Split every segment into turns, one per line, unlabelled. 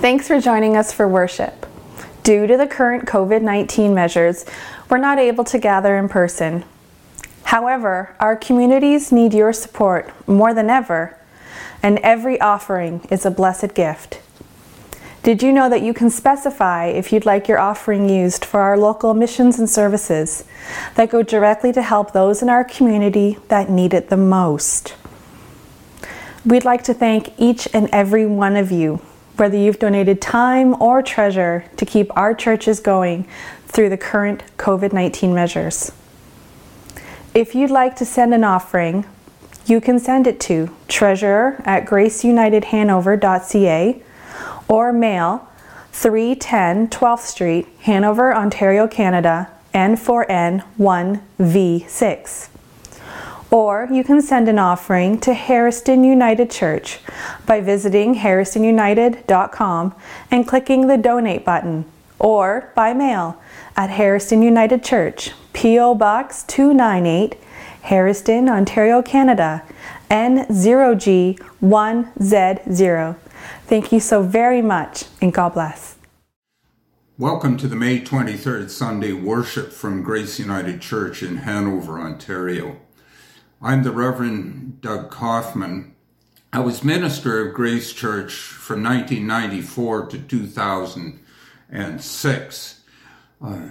Thanks for joining us for worship. Due to the current COVID 19 measures, we're not able to gather in person. However, our communities need your support more than ever, and every offering is a blessed gift. Did you know that you can specify if you'd like your offering used for our local missions and services that go directly to help those in our community that need it the most? We'd like to thank each and every one of you whether you've donated time or treasure to keep our churches going through the current COVID 19 measures. If you'd like to send an offering, you can send it to treasurer at graceunitedhanover.ca or mail 310 12th Street, Hanover, Ontario, Canada, N4N 1V6 or you can send an offering to Harrison United Church by visiting harrisonunited.com and clicking the donate button, or by mail at Harrison United Church, P.O. Box 298, Harrison, Ontario, Canada, N0G1Z0. Thank you so very much, and God bless.
Welcome to the May 23rd Sunday worship from Grace United Church in Hanover, Ontario. I'm the Reverend Doug Kaufman. I was minister of Grace Church from 1994 to 2006. Uh,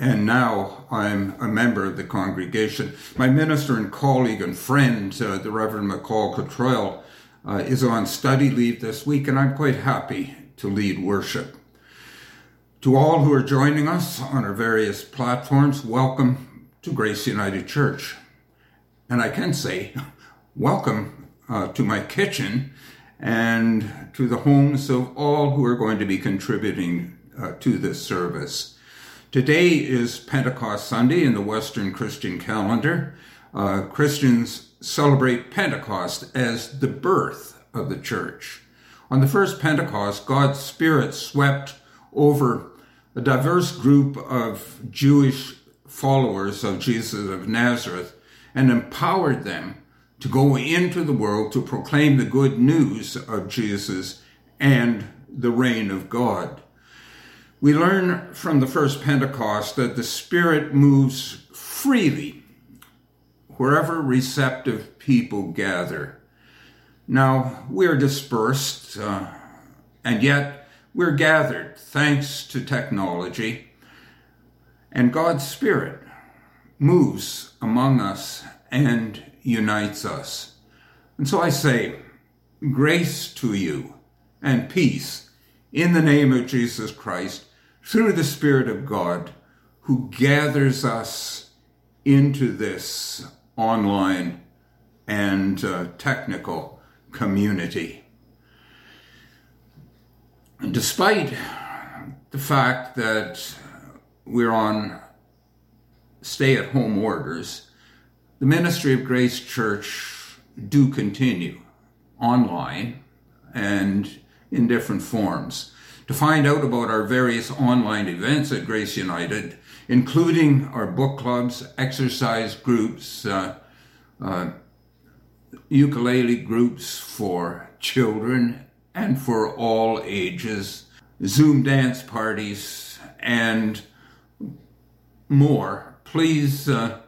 and now I'm a member of the congregation. My minister and colleague and friend, uh, the Reverend McCall Cottrell, uh, is on study leave this week, and I'm quite happy to lead worship. To all who are joining us on our various platforms, welcome to Grace United Church. And I can say, welcome uh, to my kitchen and to the homes of all who are going to be contributing uh, to this service. Today is Pentecost Sunday in the Western Christian calendar. Uh, Christians celebrate Pentecost as the birth of the church. On the first Pentecost, God's Spirit swept over a diverse group of Jewish followers of Jesus of Nazareth and empowered them to go into the world to proclaim the good news of Jesus and the reign of God. We learn from the first Pentecost that the Spirit moves freely wherever receptive people gather. Now, we're dispersed, uh, and yet we're gathered thanks to technology, and God's Spirit moves among us and unites us. And so I say, grace to you and peace in the name of Jesus Christ through the Spirit of God who gathers us into this online and uh, technical community. Despite the fact that we're on stay at home orders, the ministry of Grace Church do continue online and in different forms. To find out about our various online events at Grace United, including our book clubs, exercise groups, uh, uh, ukulele groups for children and for all ages, Zoom dance parties, and more please uh,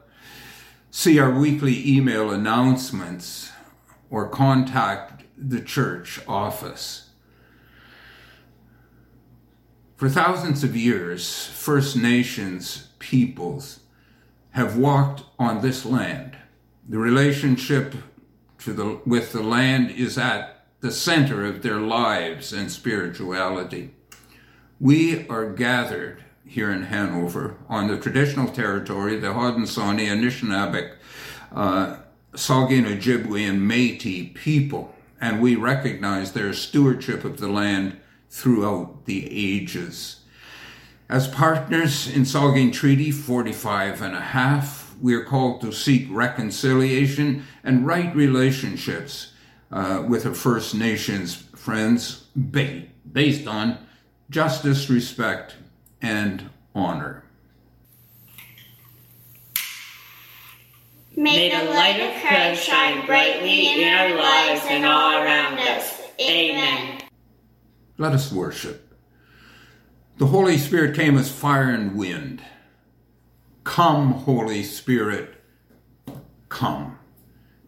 see our weekly email announcements or contact the church office. For thousands of years, First Nations peoples have walked on this land. The relationship to the, with the land is at the center of their lives and spirituality. We are gathered here in Hanover on the traditional territory, the Haudenosaunee, Anishinaabeg, uh, Saugeen Ojibwe, and Métis people, and we recognize their stewardship of the land throughout the ages. As partners in Saugeen Treaty 45 and a half, we are called to seek reconciliation and right relationships uh, with our First Nations friends based on justice, respect, and honor.
May the light of Christ shine brightly in our lives and all around us. Amen.
Let us worship. The Holy Spirit came as fire and wind. Come, Holy Spirit, come.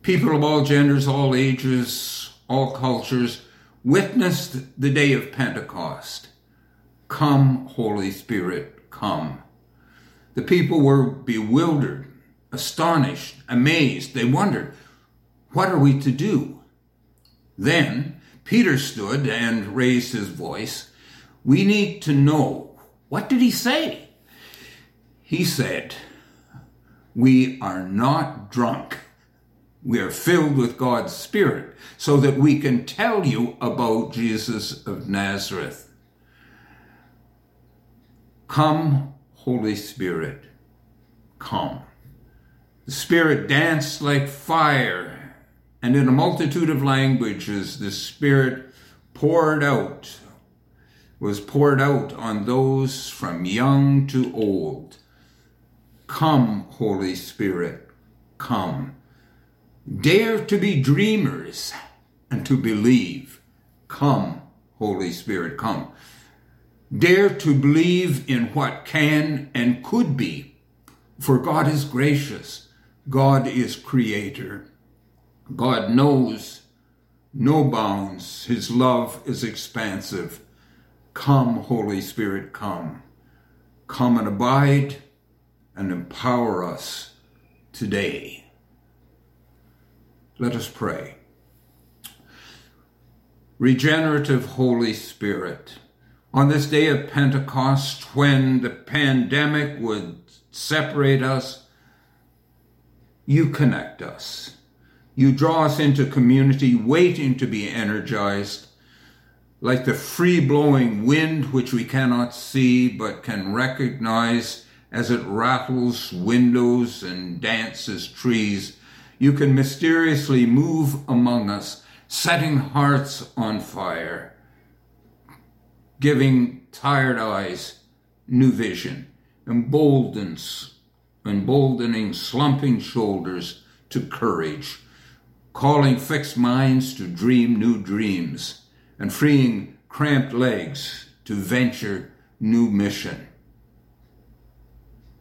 People of all genders, all ages, all cultures witnessed the day of Pentecost. Come, Holy Spirit, come. The people were bewildered, astonished, amazed. They wondered, what are we to do? Then Peter stood and raised his voice. We need to know. What did he say? He said, We are not drunk. We are filled with God's Spirit so that we can tell you about Jesus of Nazareth. Come, Holy Spirit, come. The Spirit danced like fire, and in a multitude of languages the Spirit poured out, was poured out on those from young to old. Come, Holy Spirit, come. Dare to be dreamers and to believe. Come, Holy Spirit, come. Dare to believe in what can and could be, for God is gracious. God is creator. God knows no bounds. His love is expansive. Come, Holy Spirit, come. Come and abide and empower us today. Let us pray. Regenerative Holy Spirit, on this day of Pentecost, when the pandemic would separate us, you connect us. You draw us into community, waiting to be energized, like the free blowing wind which we cannot see but can recognize as it rattles windows and dances trees you can mysteriously move among us, setting hearts on fire, giving tired eyes new vision, emboldens, emboldening slumping shoulders to courage, calling fixed minds to dream new dreams, and freeing cramped legs to venture new mission.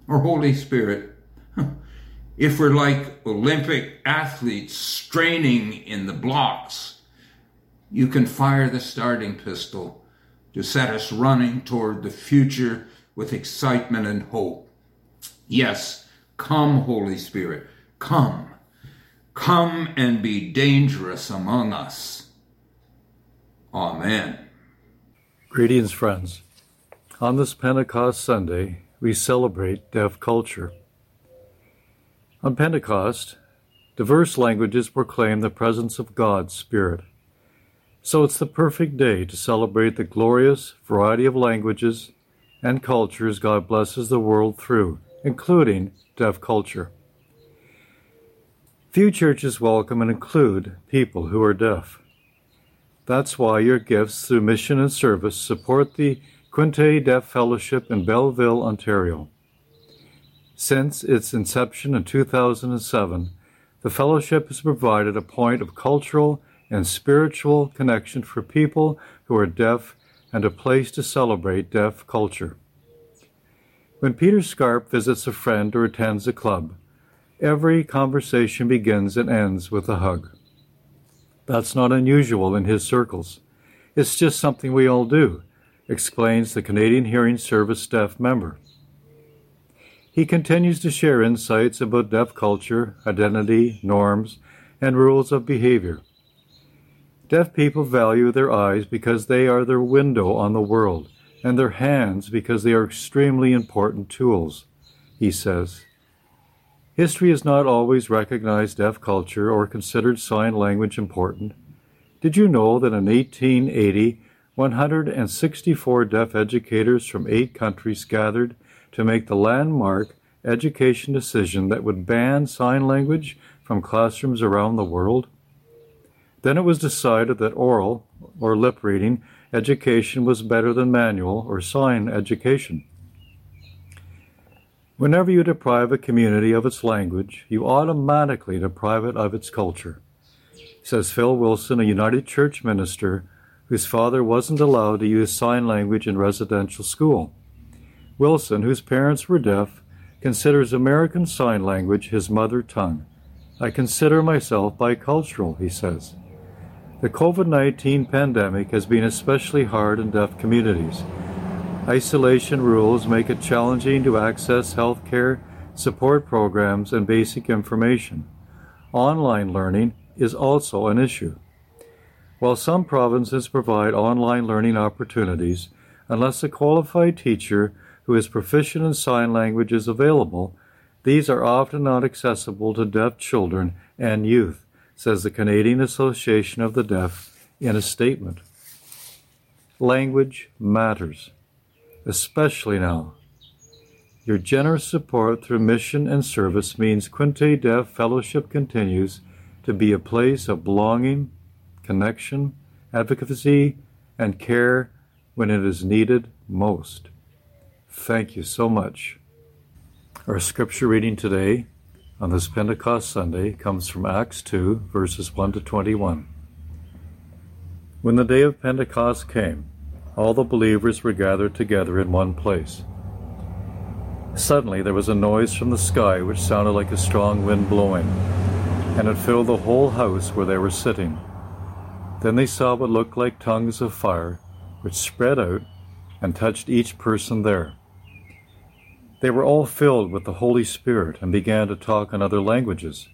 Or Holy Spirit, if we're like Olympic athletes straining in the blocks, you can fire the starting pistol to set us running toward the future with excitement and hope. Yes, come, Holy Spirit, come. Come and be dangerous among us. Amen.
Greetings, friends. On this Pentecost Sunday, we celebrate deaf culture. On Pentecost, diverse languages proclaim the presence of God's Spirit. So it's the perfect day to celebrate the glorious variety of languages and cultures God blesses the world through, including deaf culture. Few churches welcome and include people who are deaf. That's why your gifts through mission and service support the Quinte Deaf Fellowship in Belleville, Ontario. Since its inception in 2007, the fellowship has provided a point of cultural and spiritual connection for people who are deaf and a place to celebrate deaf culture. When Peter Scarp visits a friend or attends a club, every conversation begins and ends with a hug. That's not unusual in his circles. It's just something we all do, explains the Canadian Hearing Service staff member. He continues to share insights about deaf culture, identity, norms, and rules of behavior. Deaf people value their eyes because they are their window on the world, and their hands because they are extremely important tools, he says. History has not always recognized deaf culture or considered sign language important. Did you know that in 1880, 164 deaf educators from eight countries gathered to make the landmark education decision that would ban sign language from classrooms around the world. Then it was decided that oral, or lip reading, education was better than manual or sign education. Whenever you deprive a community of its language, you automatically deprive it of its culture, says Phil Wilson, a United Church minister whose father wasn't allowed to use sign language in residential school. Wilson, whose parents were deaf, considers American Sign Language his mother tongue. I consider myself bicultural, he says. The COVID 19 pandemic has been especially hard in deaf communities. Isolation rules make it challenging to access health care, support programs, and basic information. Online learning is also an issue. While some provinces provide online learning opportunities, unless a qualified teacher who is proficient in sign language is available, these are often not accessible to deaf children and youth, says the Canadian Association of the Deaf in a statement. Language matters, especially now. Your generous support through mission and service means Quinte Deaf Fellowship continues to be a place of belonging, connection, advocacy, and care when it is needed most. Thank you so much. Our scripture reading today on this Pentecost Sunday comes from Acts 2, verses 1 to 21. When the day of Pentecost came, all the believers were gathered together in one place. Suddenly there was a noise from the sky which sounded like a strong wind blowing, and it filled the whole house where they were sitting. Then they saw what looked like tongues of fire, which spread out and touched each person there. They were all filled with the Holy Spirit and began to talk in other languages,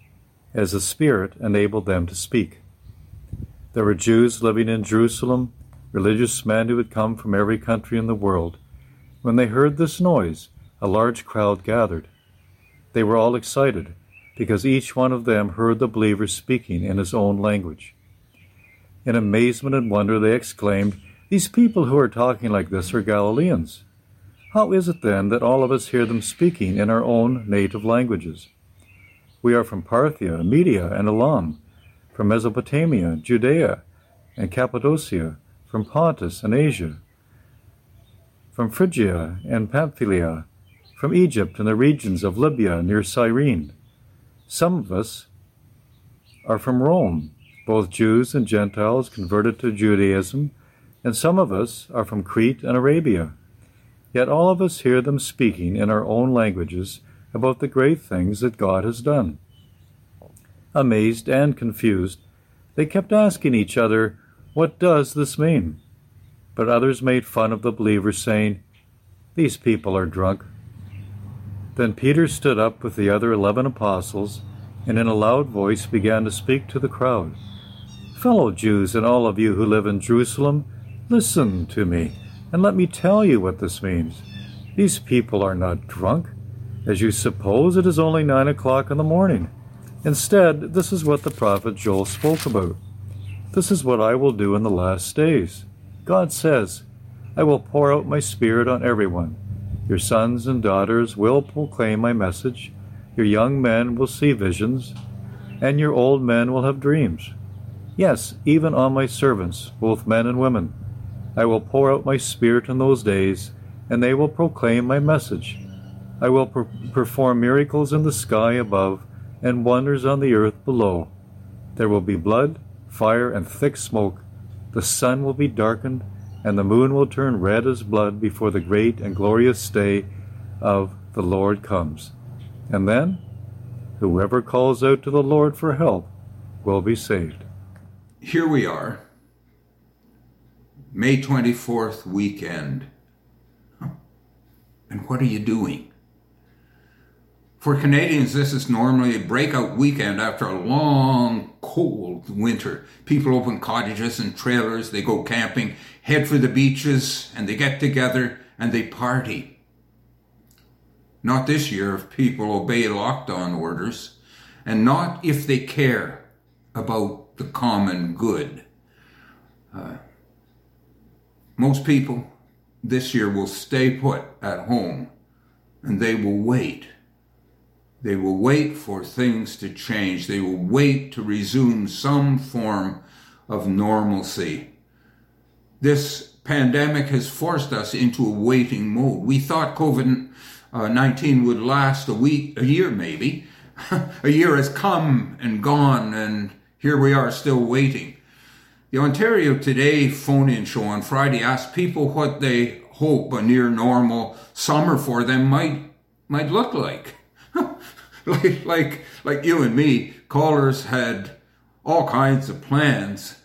as the Spirit enabled them to speak. There were Jews living in Jerusalem, religious men who had come from every country in the world. When they heard this noise, a large crowd gathered. They were all excited, because each one of them heard the believers speaking in his own language. In amazement and wonder, they exclaimed, These people who are talking like this are Galileans. How is it then that all of us hear them speaking in our own native languages? We are from Parthia, Media, and Elam, from Mesopotamia, Judea, and Cappadocia, from Pontus and Asia, from Phrygia and Pamphylia, from Egypt and the regions of Libya near Cyrene. Some of us are from Rome, both Jews and Gentiles converted to Judaism, and some of us are from Crete and Arabia. Yet all of us hear them speaking in our own languages about the great things that God has done. Amazed and confused, they kept asking each other, What does this mean? But others made fun of the believers, saying, These people are drunk. Then Peter stood up with the other eleven apostles, and in a loud voice began to speak to the crowd. Fellow Jews, and all of you who live in Jerusalem, listen to me. And let me tell you what this means. These people are not drunk. As you suppose, it is only nine o'clock in the morning. Instead, this is what the prophet Joel spoke about. This is what I will do in the last days. God says, I will pour out my spirit on everyone. Your sons and daughters will proclaim my message. Your young men will see visions, and your old men will have dreams. Yes, even on my servants, both men and women. I will pour out my spirit in those days, and they will proclaim my message. I will per- perform miracles in the sky above and wonders on the earth below. There will be blood, fire, and thick smoke. The sun will be darkened, and the moon will turn red as blood before the great and glorious day of the Lord comes. And then, whoever calls out to the Lord for help will be saved.
Here we are May 24th weekend. And what are you doing? For Canadians, this is normally a breakout weekend after a long, cold winter. People open cottages and trailers, they go camping, head for the beaches, and they get together and they party. Not this year if people obey lockdown orders, and not if they care about the common good. Uh, most people this year will stay put at home and they will wait. They will wait for things to change. They will wait to resume some form of normalcy. This pandemic has forced us into a waiting mode. We thought COVID 19 would last a week, a year maybe. a year has come and gone, and here we are still waiting. The Ontario Today phone in show on Friday asked people what they hope a near normal summer for them might might look like. like like like you and me, callers had all kinds of plans.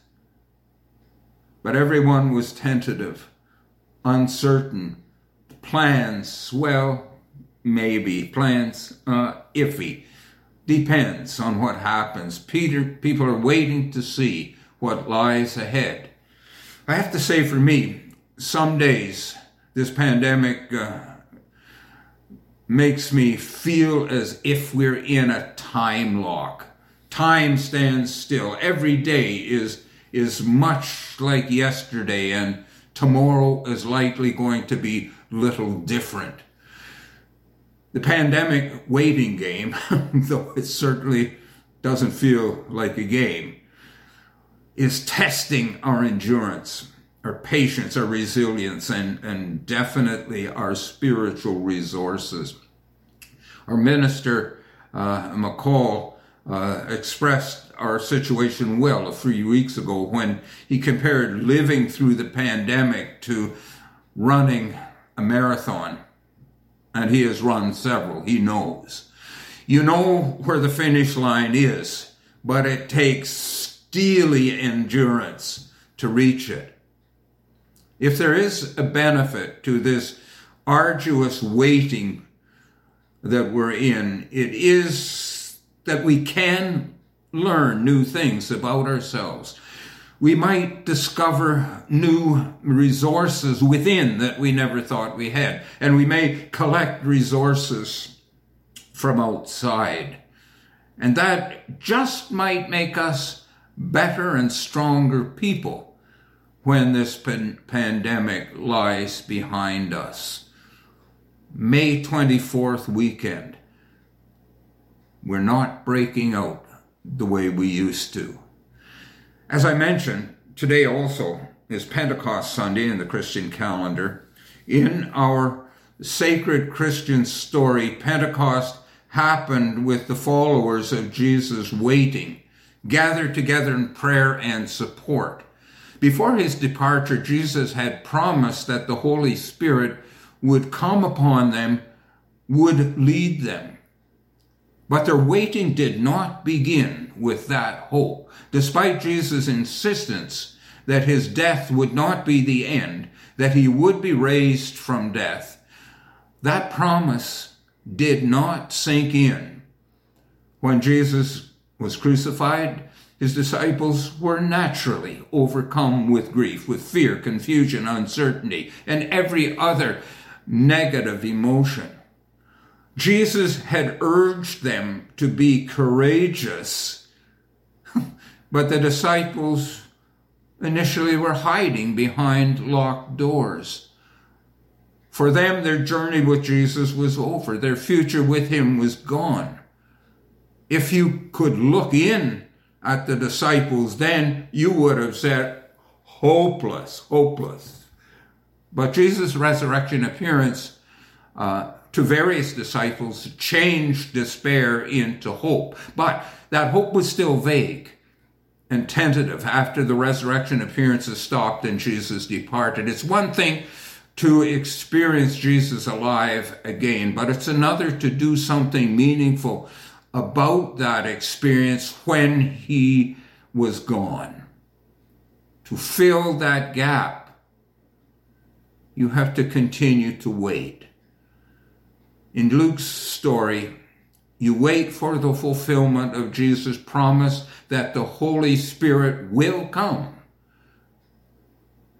But everyone was tentative, uncertain. Plans, well, maybe. Plans, uh, iffy. Depends on what happens. Peter, people are waiting to see what lies ahead. I have to say, for me, some days this pandemic uh, makes me feel as if we're in a time lock. Time stands still. Every day is is much like yesterday, and tomorrow is likely going to be little different. The pandemic waiting game, though it certainly doesn't feel like a game, is testing our endurance, our patience, our resilience, and, and definitely our spiritual resources. Our minister, uh, McCall, uh, expressed our situation well a few weeks ago when he compared living through the pandemic to running a marathon. And he has run several, he knows. You know where the finish line is, but it takes steely endurance to reach it. If there is a benefit to this arduous waiting that we're in, it is that we can learn new things about ourselves. We might discover new resources within that we never thought we had, and we may collect resources from outside. And that just might make us better and stronger people when this pan- pandemic lies behind us. May 24th weekend, we're not breaking out the way we used to. As I mentioned, today also is Pentecost Sunday in the Christian calendar. In our sacred Christian story, Pentecost happened with the followers of Jesus waiting gathered together in prayer and support. Before his departure, Jesus had promised that the Holy Spirit would come upon them, would lead them. But their waiting did not begin with that hope. Despite Jesus' insistence that his death would not be the end, that he would be raised from death, that promise did not sink in. When Jesus was crucified, his disciples were naturally overcome with grief, with fear, confusion, uncertainty, and every other negative emotion. Jesus had urged them to be courageous, but the disciples initially were hiding behind locked doors. For them, their journey with Jesus was over. Their future with him was gone. If you could look in at the disciples then, you would have said, hopeless, hopeless. But Jesus' resurrection appearance uh, to various disciples changed despair into hope. But that hope was still vague and tentative after the resurrection appearances stopped and Jesus departed. It's one thing to experience Jesus alive again, but it's another to do something meaningful about that experience when he was gone. To fill that gap, you have to continue to wait. In Luke's story, you wait for the fulfillment of Jesus' promise that the Holy Spirit will come.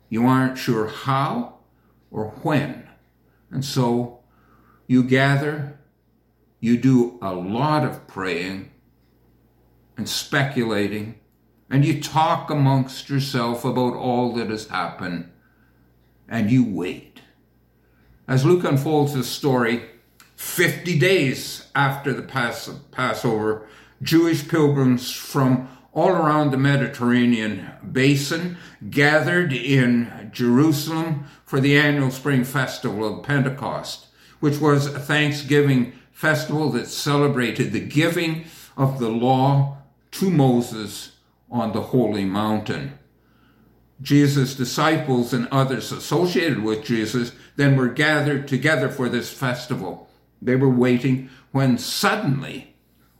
You aren't sure how or when. And so you gather you do a lot of praying and speculating, and you talk amongst yourself about all that has happened, and you wait. As Luke unfolds his story, 50 days after the Pass- Passover, Jewish pilgrims from all around the Mediterranean basin gathered in Jerusalem for the annual spring festival of Pentecost, which was a thanksgiving festival that celebrated the giving of the law to Moses on the holy mountain. Jesus' disciples and others associated with Jesus then were gathered together for this festival. They were waiting when suddenly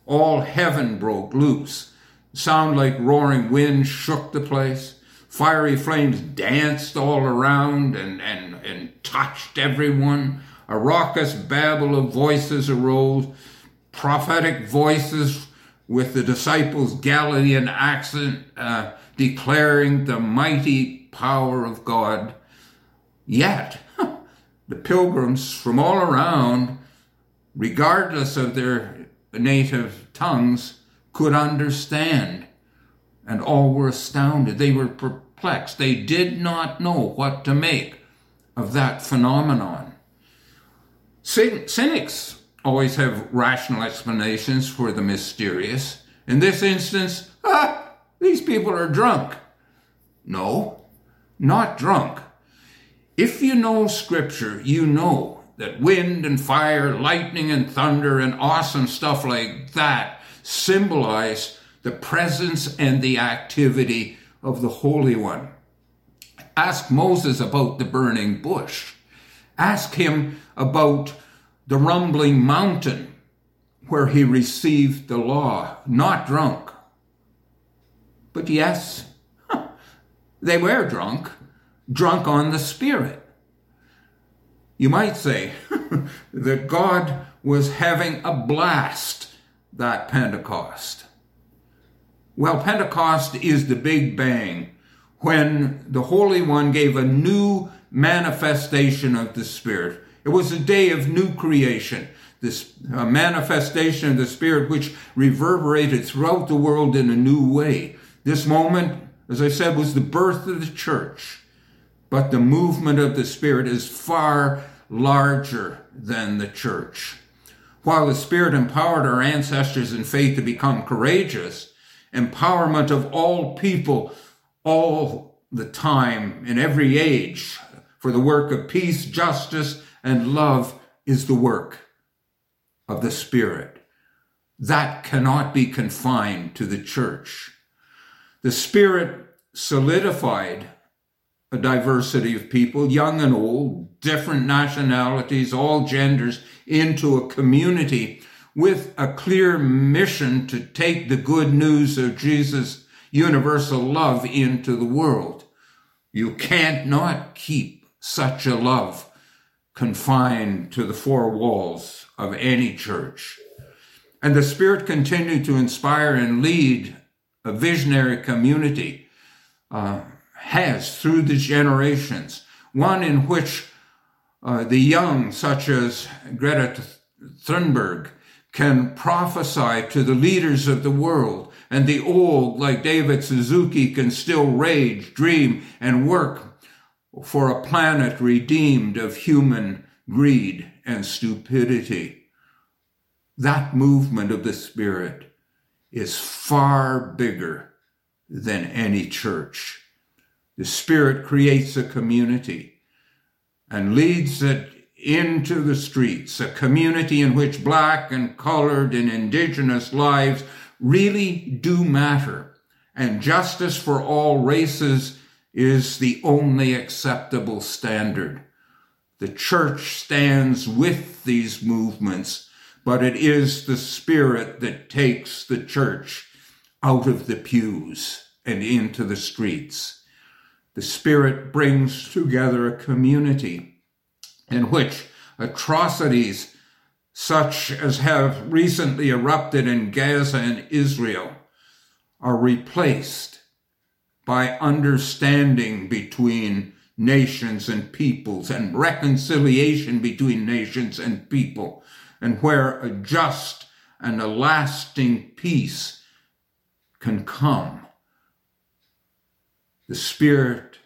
all heaven broke loose. Sound like roaring wind shook the place. Fiery flames danced all around and, and, and touched everyone. A raucous babble of voices arose, prophetic voices with the disciples' Galilean accent uh, declaring the mighty power of God. Yet, the pilgrims from all around, regardless of their native tongues, could understand. And all were astounded. They were perplexed. They did not know what to make of that phenomenon. Cynics always have rational explanations for the mysterious. In this instance, ah, these people are drunk. No, not drunk. If you know scripture, you know that wind and fire, lightning and thunder, and awesome stuff like that symbolize the presence and the activity of the Holy One. Ask Moses about the burning bush. Ask him about the rumbling mountain where he received the law, not drunk. But yes, they were drunk, drunk on the Spirit. You might say that God was having a blast that Pentecost. Well, Pentecost is the Big Bang when the Holy One gave a new manifestation of the Spirit. It was a day of new creation, this uh, manifestation of the Spirit which reverberated throughout the world in a new way. This moment, as I said, was the birth of the church, but the movement of the Spirit is far larger than the church. While the Spirit empowered our ancestors in faith to become courageous, empowerment of all people all the time in every age for the work of peace, justice, and love is the work of the Spirit. That cannot be confined to the church. The Spirit solidified a diversity of people, young and old, different nationalities, all genders, into a community with a clear mission to take the good news of Jesus' universal love into the world. You can't not keep such a love confined to the four walls of any church. And the Spirit continued to inspire and lead a visionary community uh, has through the generations, one in which uh, the young, such as Greta Thunberg, can prophesy to the leaders of the world, and the old, like David Suzuki, can still rage, dream, and work for a planet redeemed of human greed and stupidity. That movement of the Spirit is far bigger than any church. The Spirit creates a community and leads it into the streets, a community in which black and colored and indigenous lives really do matter. And justice for all races is the only acceptable standard. The church stands with these movements but it is the Spirit that takes the church out of the pews and into the streets. The Spirit brings together a community in which atrocities such as have recently erupted in Gaza and Israel are replaced by understanding between nations and peoples and reconciliation between nations and people and where a just and a lasting peace can come. The spirit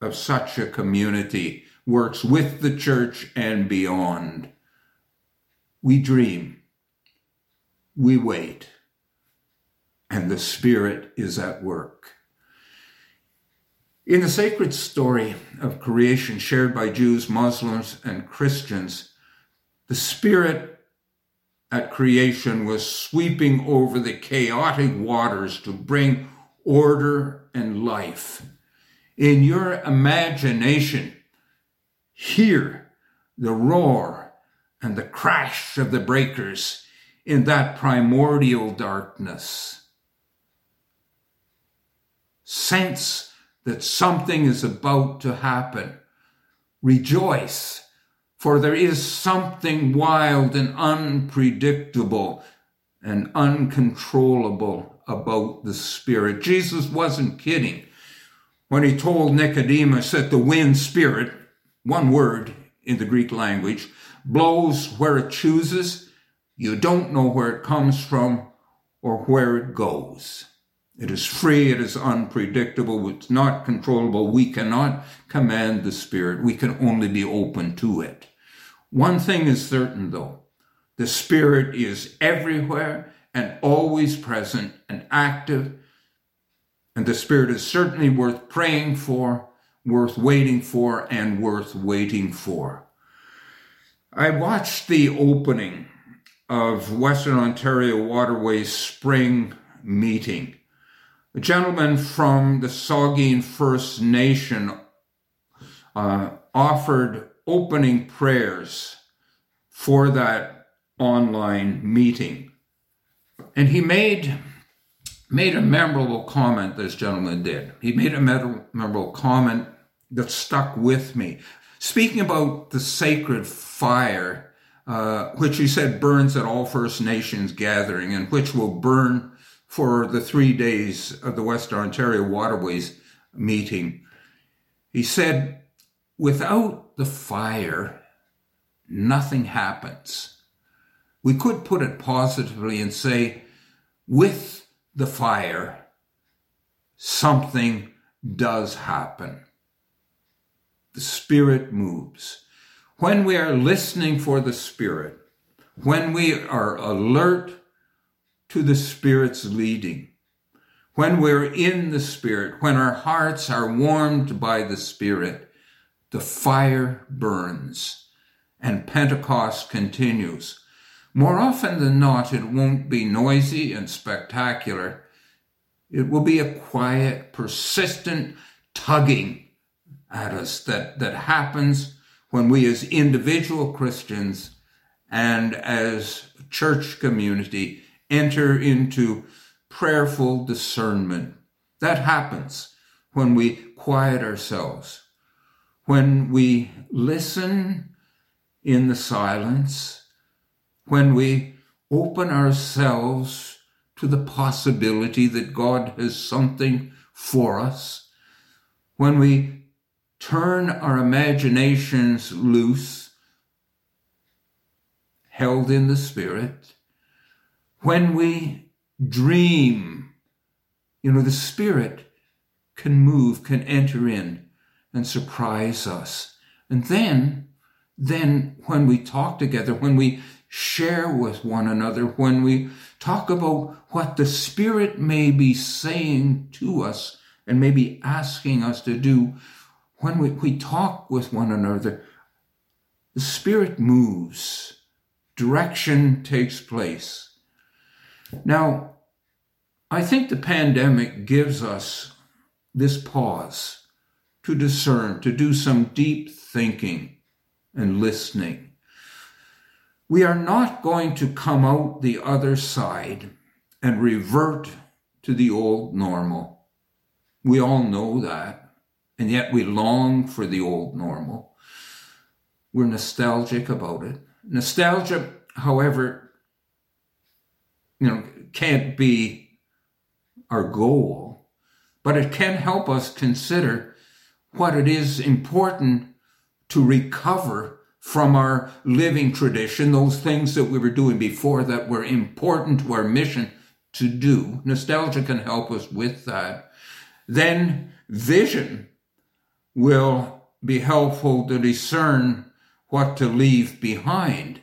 of such a community works with the church and beyond. We dream, we wait, and the Spirit is at work. In the sacred story of creation shared by Jews, Muslims, and Christians, the Spirit at creation was sweeping over the chaotic waters to bring order and life. in your imagination, hear the roar and the crash of the breakers in that primordial darkness. Sense that something is about to happen. Rejoice, for there is something wild and unpredictable and uncontrollable about the Spirit. Jesus wasn't kidding when he told Nicodemus that the wind spirit, one word in the Greek language, blows where it chooses. You don't know where it comes from or where it goes. It is free, it is unpredictable, it's not controllable. We cannot command the Spirit, we can only be open to it. One thing is certain though the Spirit is everywhere and always present and active, and the Spirit is certainly worth praying for, worth waiting for, and worth waiting for. I watched the opening of Western Ontario Waterways spring meeting. A gentleman from the Saugeen First Nation uh, offered opening prayers for that online meeting. And he made, made a memorable comment, this gentleman did. He made a memorable comment that stuck with me. Speaking about the sacred fire, uh, which he said burns at all First Nations gathering and which will burn for the three days of the Western Ontario Waterways meeting. He said, without the fire, nothing happens. We could put it positively and say, with the fire, something does happen. The Spirit moves. When we are listening for the Spirit, when we are alert to the Spirit's leading. When we're in the Spirit, when our hearts are warmed by the Spirit, the fire burns and Pentecost continues. More often than not, it won't be noisy and spectacular. It will be a quiet, persistent tugging at us that, that happens when we as individual Christians and as church community enter into prayerful discernment. That happens when we quiet ourselves, when we listen in the silence, when we open ourselves to the possibility that God has something for us, when we turn our imaginations loose, held in the Spirit, when we dream, you know, the Spirit can move, can enter in and surprise us. And then, then when we talk together, when we share with one another, when we talk about what the Spirit may be saying to us and maybe asking us to do, when we, we talk with one another, the Spirit moves, direction takes place. Now, I think the pandemic gives us this pause to discern, to do some deep thinking and listening. We are not going to come out the other side and revert to the old normal. We all know that, and yet we long for the old normal. We're nostalgic about it. Nostalgia, however, you know, can't be our goal, but it can help us consider what it is important to recover from our living tradition, those things that we were doing before that were important to our mission to do. Nostalgia can help us with that. Then vision will be helpful to discern what to leave behind.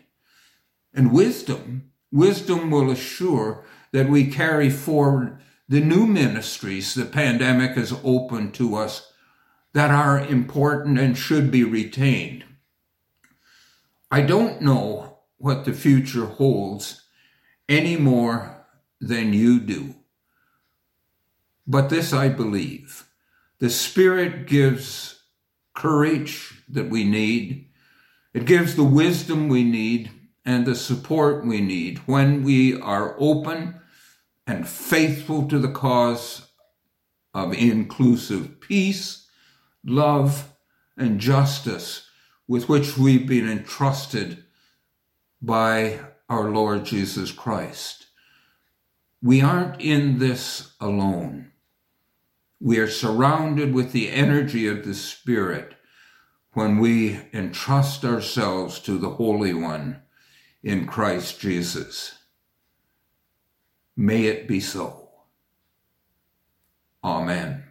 And wisdom Wisdom will assure that we carry forward the new ministries the pandemic has opened to us that are important and should be retained. I don't know what the future holds any more than you do. But this I believe The Spirit gives courage that we need. It gives the wisdom we need and the support we need when we are open and faithful to the cause of inclusive peace, love, and justice with which we've been entrusted by our Lord Jesus Christ. We aren't in this alone. We are surrounded with the energy of the Spirit when we entrust ourselves to the Holy One in Christ Jesus. May it be so. Amen.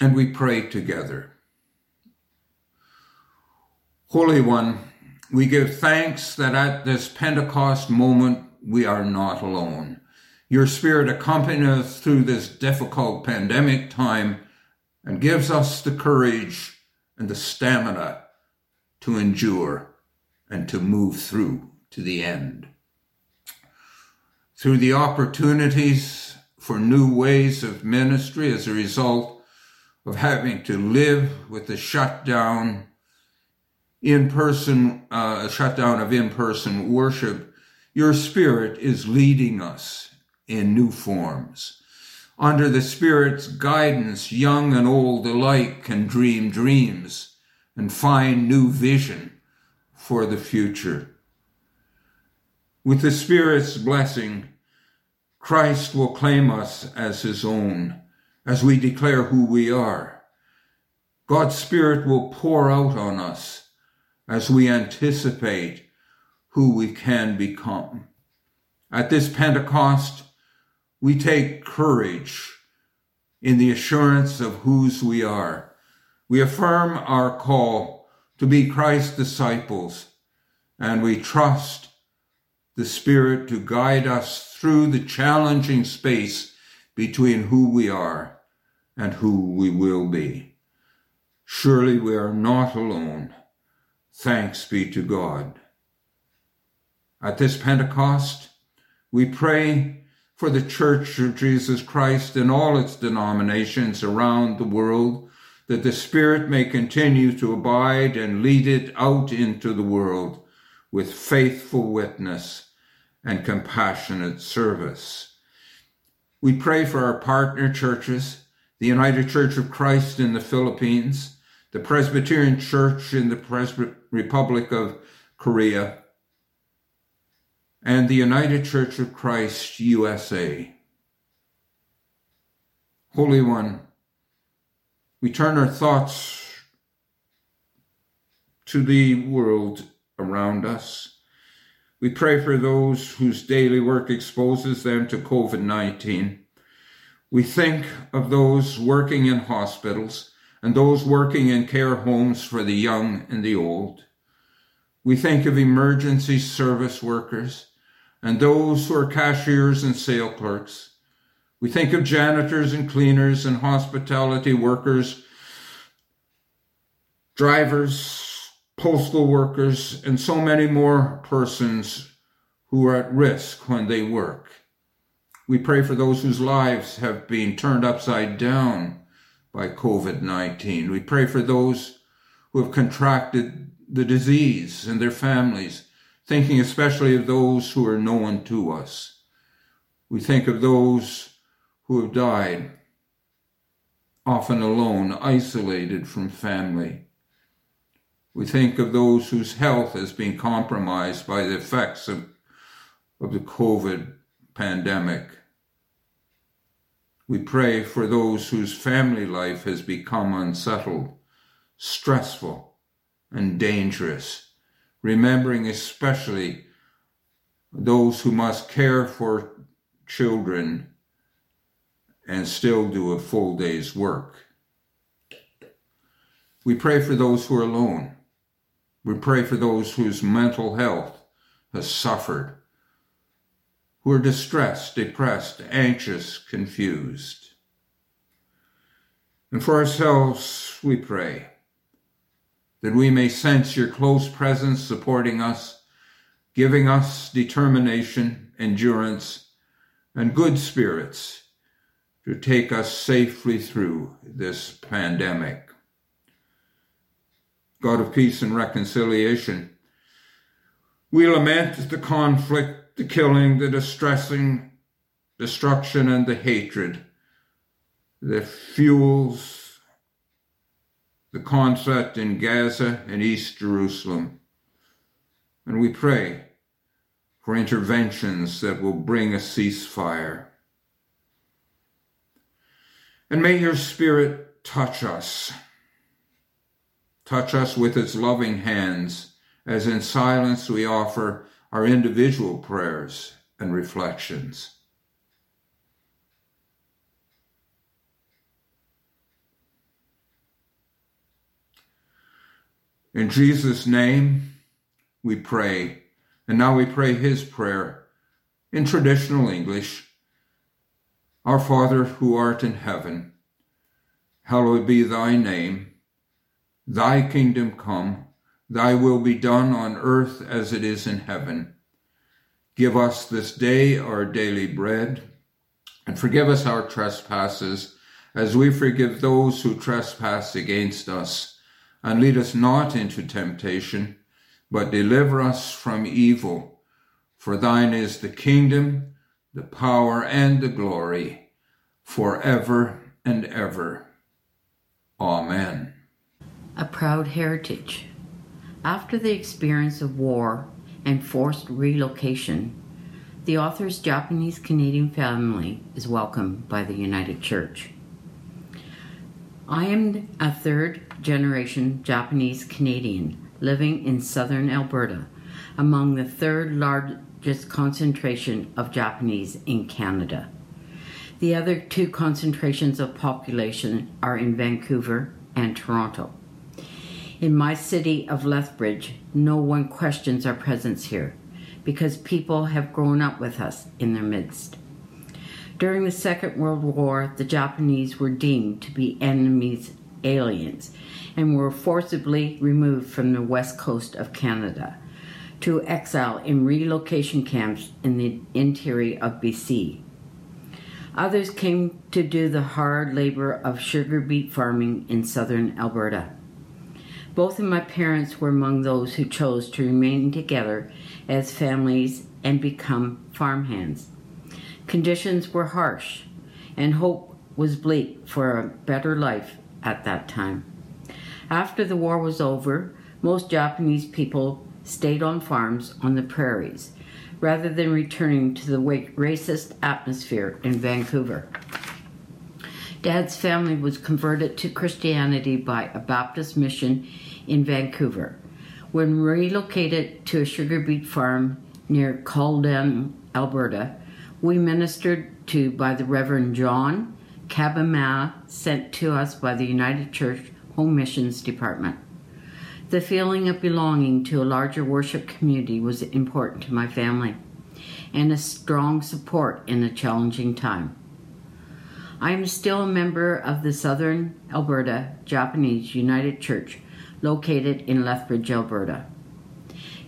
And we pray together. Holy One, we give thanks that at this Pentecost moment we are not alone. Your Spirit accompanies us through this difficult pandemic time and gives us the courage and the stamina to endure and to move through to the end. Through the opportunities for new ways of ministry as a result of having to live with the shutdown in person, uh, shutdown of in person worship, your Spirit is leading us in new forms. Under the Spirit's guidance, young and old alike can dream dreams and find new vision for the future. With the Spirit's blessing, Christ will claim us as his own as we declare who we are. God's Spirit will pour out on us as we anticipate who we can become. At this Pentecost, we take courage in the assurance of whose we are. We affirm our call to be Christ's disciples, and we trust the Spirit to guide us through the challenging space between who we are and who we will be. Surely we are not alone. Thanks be to God. At this Pentecost, we pray for the Church of Jesus Christ and all its denominations around the world, that the Spirit may continue to abide and lead it out into the world with faithful witness and compassionate service. We pray for our partner churches, the United Church of Christ in the Philippines, the Presbyterian Church in the Presby- Republic of Korea, and the United Church of Christ USA. Holy One, we turn our thoughts to the world around us. We pray for those whose daily work exposes them to COVID 19. We think of those working in hospitals and those working in care homes for the young and the old. We think of emergency service workers and those who are cashiers and sale clerks. We think of janitors and cleaners and hospitality workers, drivers, postal workers, and so many more persons who are at risk when they work. We pray for those whose lives have been turned upside down by COVID 19. We pray for those who have contracted the disease and their families, thinking especially of those who are known to us. We think of those who have died, often alone, isolated from family. We think of those whose health has been compromised by the effects of, of the COVID pandemic. We pray for those whose family life has become unsettled, stressful, and dangerous, remembering especially those who must care for children and still do a full day's work. We pray for those who are alone. We pray for those whose mental health has suffered who are distressed, depressed, anxious, confused. And for ourselves, we pray that we may sense your close presence supporting us, giving us determination, endurance, and good spirits to take us safely through this pandemic. God of peace and reconciliation, we lament the conflict, the killing, the distressing, destruction, and the hatred that fuels the conflict in Gaza and East Jerusalem. And we pray for interventions that will bring a ceasefire. And may your Spirit touch us. Touch us with its loving hands as in silence we offer our individual prayers and reflections. In Jesus' name, we pray. And now we pray his prayer in traditional English. Our Father who art in heaven, hallowed be thy name. Thy kingdom come, thy will be done on earth as it is in heaven. Give us this day our daily bread, and forgive us our trespasses, as we forgive those who trespass against us. And lead us not into temptation but deliver us from evil. For thine is the kingdom, the power, and the glory, forever and ever. Amen.
A proud heritage. After the experience of war and forced relocation, the author's Japanese Canadian family is welcomed by the United Church. I am a third generation Japanese Canadian living in southern Alberta, among the third largest concentration of Japanese in Canada. The other two concentrations of population are in Vancouver and Toronto. In my city of Lethbridge, no one questions our presence here because people have grown up with us in their midst. During the Second World War, the Japanese were deemed to be enemies, aliens, and were forcibly removed from the west coast of Canada to exile in relocation camps in the interior of BC. Others came to do the hard labor of sugar beet farming in southern Alberta. Both of my parents were among those who chose to remain together as families and become farmhands. Conditions were harsh, and hope was bleak for a better life at that time. After the war was over, most Japanese people stayed on farms on the prairies rather than returning to the racist atmosphere in Vancouver. Dad's family was converted to Christianity by a Baptist mission in Vancouver. When relocated to a sugar beet farm near Coaldale, Alberta, we ministered to by the Reverend John Cabama, sent to us by the United Church Home Missions Department. The feeling of belonging to a larger worship community was important to my family and a strong support in a challenging time. I am still a member of the Southern Alberta Japanese United Church located in Lethbridge, Alberta.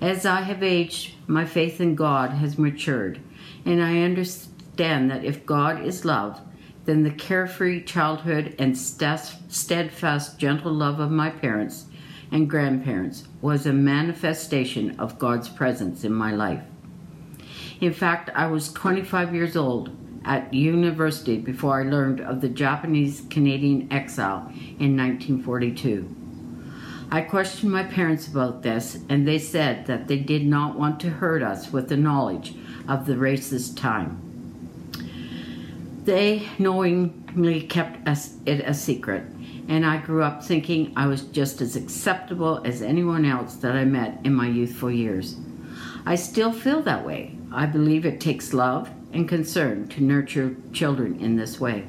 As I have aged, my faith in God has matured, and I understand that if God is love, then the carefree childhood and steadfast, gentle love of my parents and grandparents was a manifestation of God's presence in my life. In fact, I was 25 years old at university before I learned of the Japanese Canadian exile in 1942. I questioned my parents about this, and they said that they did not want to hurt us with the knowledge of the racist time. They knowingly kept it a secret, and I grew up thinking I was just as acceptable as anyone else that I met in my youthful years. I still feel that way. I believe it takes love and concern to nurture children in this way.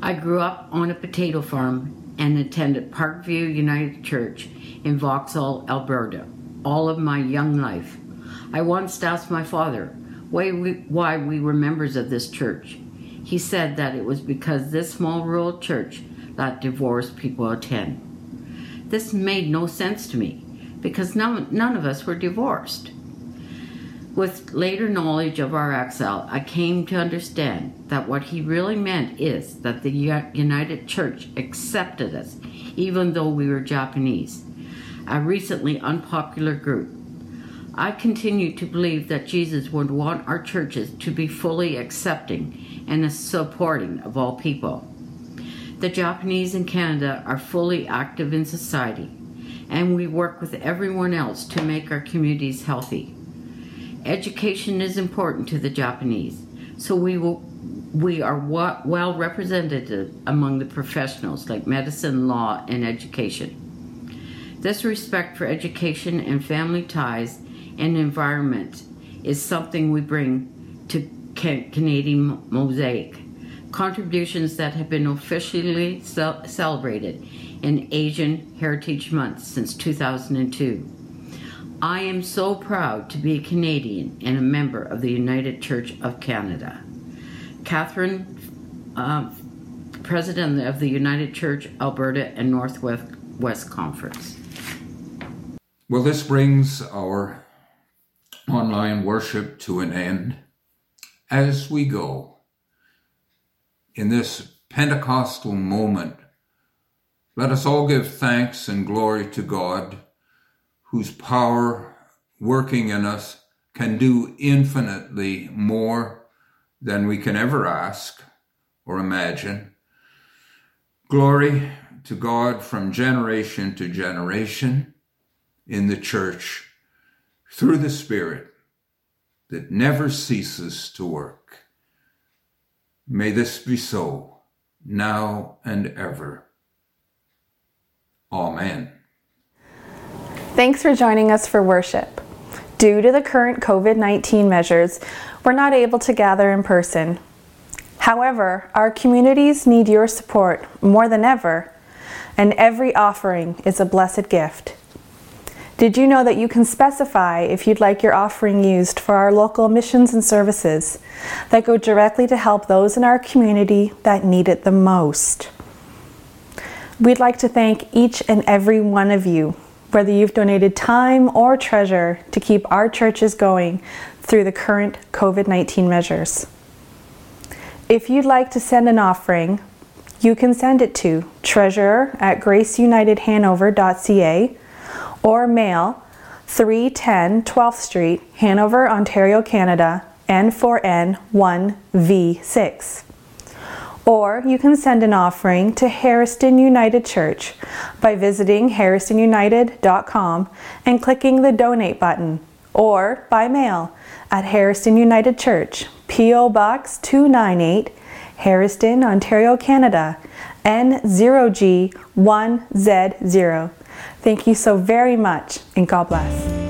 I grew up on a potato farm and attended Parkview United Church in Vauxhall, Alberta, all of my young life. I once asked my father, why we, why we were members of this church. He said that it was because this small rural church let divorced people attend. This made no sense to me because none, none of us were divorced. With later knowledge of our exile, I came to understand that what he really meant is that the United Church accepted us, even though we were Japanese, a recently unpopular group. I continue to believe that Jesus would want our churches to be fully accepting and supporting of all people. The Japanese in Canada are fully active in society, and we work with everyone else to make our communities healthy. Education is important to the Japanese, so we will we are well represented among the professionals like medicine, law, and education. This respect for education and family ties and environment is something we bring to Canadian Mosaic. Contributions that have been officially celebrated in Asian Heritage Month since 2002. I am so proud to be a Canadian and a member of the United Church of Canada. Catherine, uh, President of the United Church Alberta and Northwest West Conference.
Well, this brings our online worship to an end. As we go in this Pentecostal moment, let us all give thanks and glory to God whose power working in us can do infinitely more than we can ever ask or imagine. Glory to God from generation to generation in the church through the Spirit that never ceases to work. May this be so now and ever. Amen.
Thanks for joining us for worship. Due to the current COVID 19 measures, we're not able to gather in person. However, our communities need your support more than ever, and every offering is a blessed gift. Did you know that you can specify if you'd like your offering used for our local missions and services that go directly to help those in our community that need it the most? We'd like to thank each and every one of you whether you've donated time or treasure to keep our churches going through the current COVID 19 measures. If you'd like to send an offering, you can send it to treasurer at graceunitedhanover.ca or mail 310 12th Street, Hanover, Ontario, Canada, N4N 1V6 or you can send an offering to Harriston United Church by visiting harristonunited.com and clicking the donate button, or by mail at Harriston United Church, P.O. Box 298, Harriston, Ontario, Canada, N0G1Z0. Thank you so very much, and God bless.